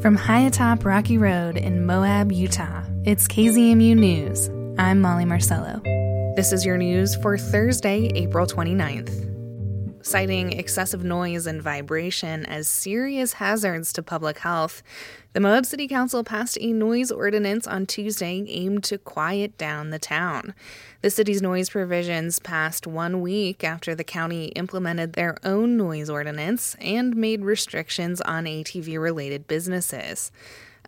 From high atop Rocky Road in Moab, Utah, it's KZMU News. I'm Molly Marcello. This is your news for Thursday, April 29th. Citing excessive noise and vibration as serious hazards to public health, the Moab City Council passed a noise ordinance on Tuesday aimed to quiet down the town. The city's noise provisions passed one week after the county implemented their own noise ordinance and made restrictions on ATV related businesses.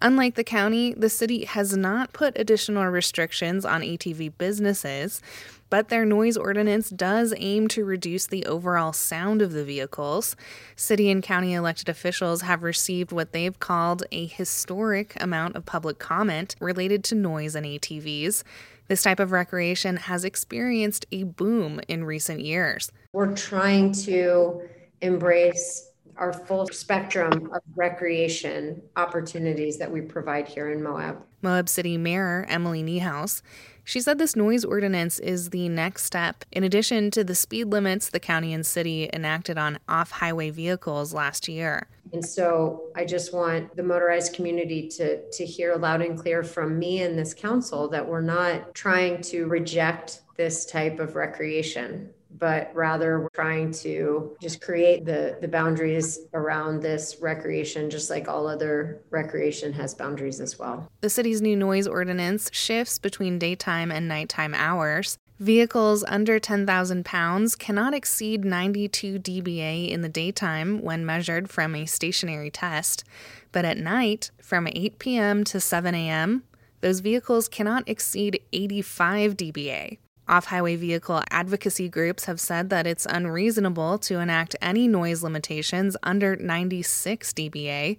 Unlike the county, the city has not put additional restrictions on ATV businesses, but their noise ordinance does aim to reduce the overall sound of the vehicles. City and county elected officials have received what they've called a historic amount of public comment related to noise and ATVs. This type of recreation has experienced a boom in recent years. We're trying to embrace our full spectrum of recreation opportunities that we provide here in Moab. Moab City Mayor Emily Niehaus. She said this noise ordinance is the next step, in addition to the speed limits the county and city enacted on off highway vehicles last year. And so I just want the motorized community to, to hear loud and clear from me and this council that we're not trying to reject this type of recreation but rather we're trying to just create the the boundaries around this recreation just like all other recreation has boundaries as well. The city's new noise ordinance shifts between daytime and nighttime hours. Vehicles under 10,000 pounds cannot exceed 92 dBA in the daytime when measured from a stationary test, but at night, from 8 p.m. to 7 a.m., those vehicles cannot exceed 85 dBA. Off highway vehicle advocacy groups have said that it's unreasonable to enact any noise limitations under 96 dBA.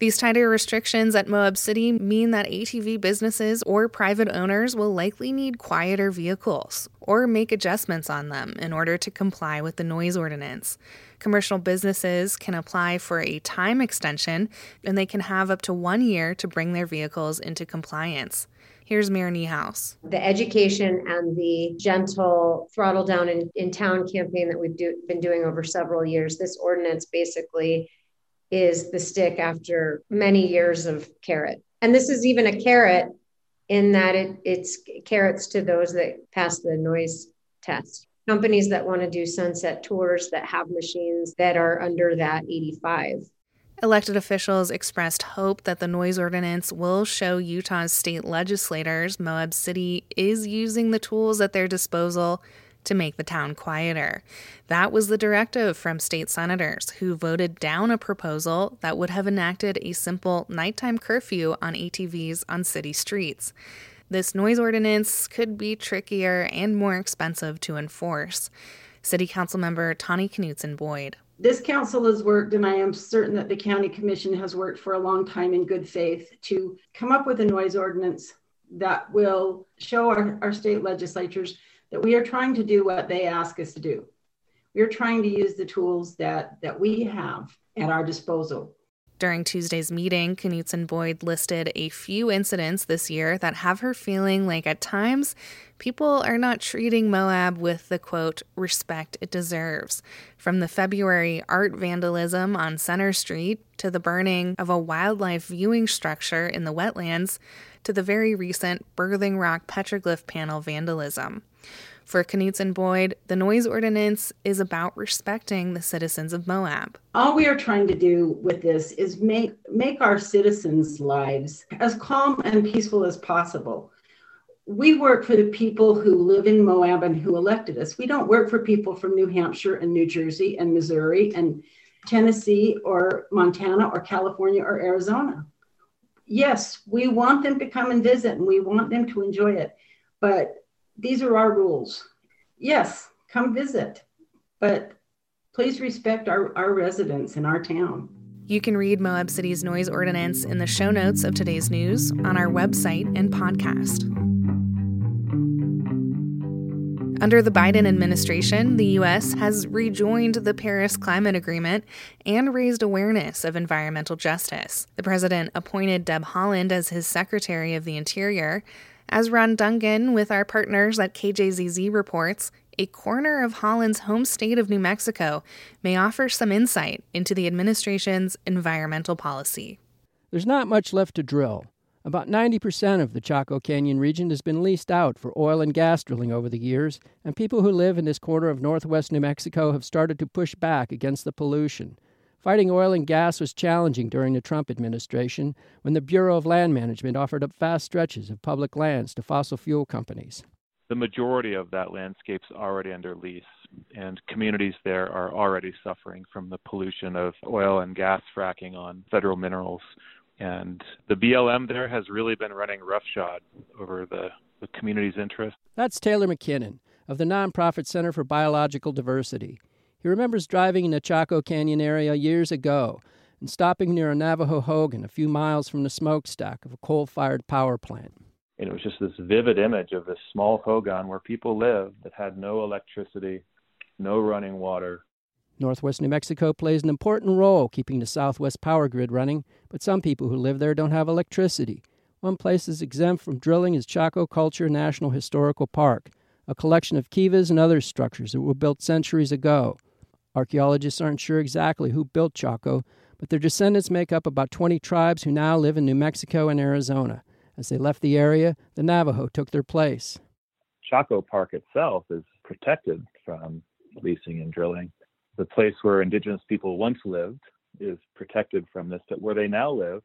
These tighter restrictions at Moab City mean that ATV businesses or private owners will likely need quieter vehicles or make adjustments on them in order to comply with the noise ordinance. Commercial businesses can apply for a time extension and they can have up to one year to bring their vehicles into compliance. Here's Mayor Niehaus. The education and the gentle throttle down in, in town campaign that we've do, been doing over several years, this ordinance basically is the stick after many years of carrot. And this is even a carrot in that it, it's carrots to those that pass the noise test. Companies that want to do sunset tours that have machines that are under that 85 Elected officials expressed hope that the noise ordinance will show Utah's state legislators Moab City is using the tools at their disposal to make the town quieter. That was the directive from state senators who voted down a proposal that would have enacted a simple nighttime curfew on ATVs on city streets. This noise ordinance could be trickier and more expensive to enforce. City Council member Tawny Knuteson Boyd this council has worked, and I am certain that the county commission has worked for a long time in good faith to come up with a noise ordinance that will show our, our state legislatures that we are trying to do what they ask us to do. We are trying to use the tools that, that we have at our disposal during Tuesday's meeting, Knuteson Boyd listed a few incidents this year that have her feeling like at times people are not treating Moab with the quote respect it deserves. From the February art vandalism on Center Street to the burning of a wildlife viewing structure in the wetlands to the very recent Birthing Rock petroglyph panel vandalism. For Knuteson Boyd, the noise ordinance is about respecting the citizens of Moab. All we are trying to do with this is make make our citizens' lives as calm and peaceful as possible. We work for the people who live in Moab and who elected us. We don't work for people from New Hampshire and New Jersey and Missouri and Tennessee or Montana or California or Arizona. Yes, we want them to come and visit and we want them to enjoy it. But these are our rules. Yes, come visit, but please respect our, our residents in our town. You can read Moab City's noise ordinance in the show notes of today's news on our website and podcast. Under the Biden administration, the U.S. has rejoined the Paris Climate Agreement and raised awareness of environmental justice. The president appointed Deb Haaland as his Secretary of the Interior, as Ron Dungan with our partners at KJZZ reports, a corner of Haaland's home state of New Mexico may offer some insight into the administration's environmental policy. There's not much left to drill. About 90% of the Chaco Canyon region has been leased out for oil and gas drilling over the years, and people who live in this corner of northwest New Mexico have started to push back against the pollution. Fighting oil and gas was challenging during the Trump administration when the Bureau of Land Management offered up vast stretches of public lands to fossil fuel companies. The majority of that landscape's already under lease, and communities there are already suffering from the pollution of oil and gas fracking on federal minerals and the BLM there has really been running roughshod over the, the community's interest. That's Taylor McKinnon of the nonprofit Center for Biological Diversity. He remembers driving in the Chaco Canyon area years ago and stopping near a Navajo hogan a few miles from the smokestack of a coal fired power plant. And it was just this vivid image of this small hogan where people lived that had no electricity, no running water, Northwest New Mexico plays an important role keeping the Southwest power grid running, but some people who live there don't have electricity. One place that's exempt from drilling is Chaco Culture National Historical Park, a collection of kivas and other structures that were built centuries ago. Archaeologists aren't sure exactly who built Chaco, but their descendants make up about 20 tribes who now live in New Mexico and Arizona. As they left the area, the Navajo took their place. Chaco Park itself is protected from leasing and drilling the place where indigenous people once lived is protected from this, but where they now live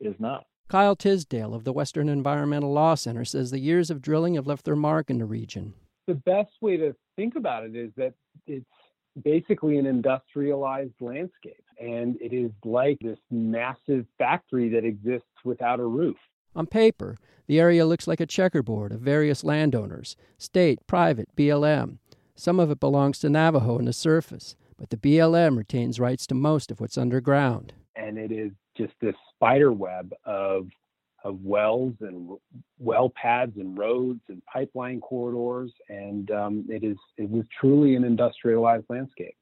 is not. Kyle Tisdel of the Western Environmental Law Center says the years of drilling have left their mark in the region. The best way to think about it is that it's basically an industrialized landscape, and it is like this massive factory that exists without a roof. On paper, the area looks like a checkerboard of various landowners state, private, BLM. Some of it belongs to Navajo in the surface, but the BLM retains rights to most of what's underground. And it is just this spider web of of wells and well pads and roads and pipeline corridors, and um, it is it was truly an industrialized landscape.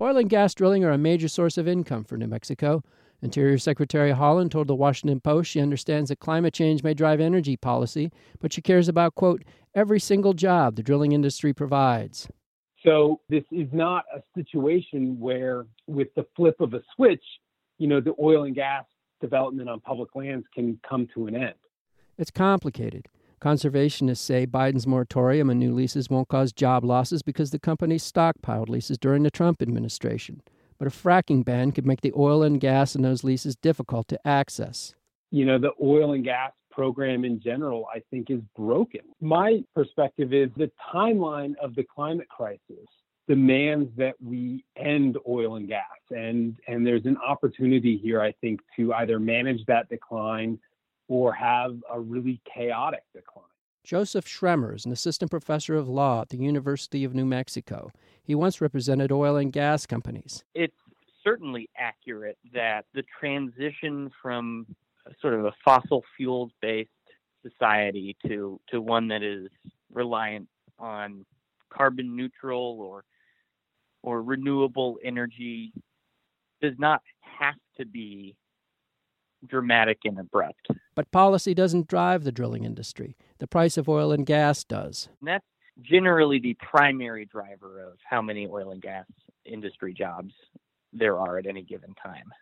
Oil and gas drilling are a major source of income for New Mexico. Interior Secretary Haaland told the Washington Post she understands that climate change may drive energy policy, but she cares about, quote, every single job the drilling industry provides. So this is not a situation where, with the flip of a switch, you know, the oil and gas development on public lands can come to an end. It's complicated. Conservationists say Biden's moratorium on new leases won't cause job losses because the company stockpiled leases during the Trump administration. But a fracking ban could make the oil and gas in those leases difficult to access. You know, the oil and gas program in general, I think, is broken. My perspective is the timeline of the climate crisis demands that we end oil and gas. And, and there's an opportunity here, I think, to either manage that decline or have a really chaotic decline. Joseph Schremmer is an assistant professor of law at the University of New Mexico. He once represented oil and gas companies. It's certainly accurate that the transition from sort of a fossil fuels based society to to one that is reliant on carbon neutral or or renewable energy does not have to be dramatic and abrupt. But policy doesn't drive the drilling industry. The price of oil and gas does. And that's generally the primary driver of how many oil and gas industry jobs there are at any given time.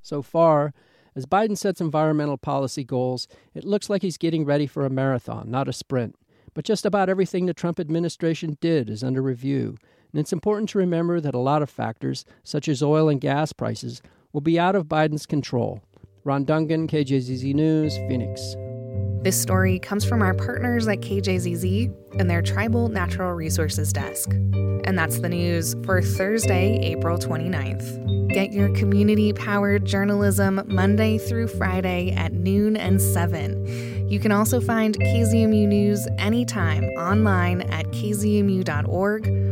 So far, as Biden sets environmental policy goals, it looks like he's getting ready for a marathon, not a sprint. But just about everything the Trump administration did is under review, and it's important to remember that a lot of factors, such as oil and gas prices, will be out of Biden's control. Ron Dungan, KJZZ News, Phoenix. This story comes from our partners at KJZZ and their Tribal Natural Resources Desk. And that's the news for Thursday, April 29th. Get your community powered journalism Monday through Friday at noon and 7. You can also find KZMU News anytime online at kzmu.org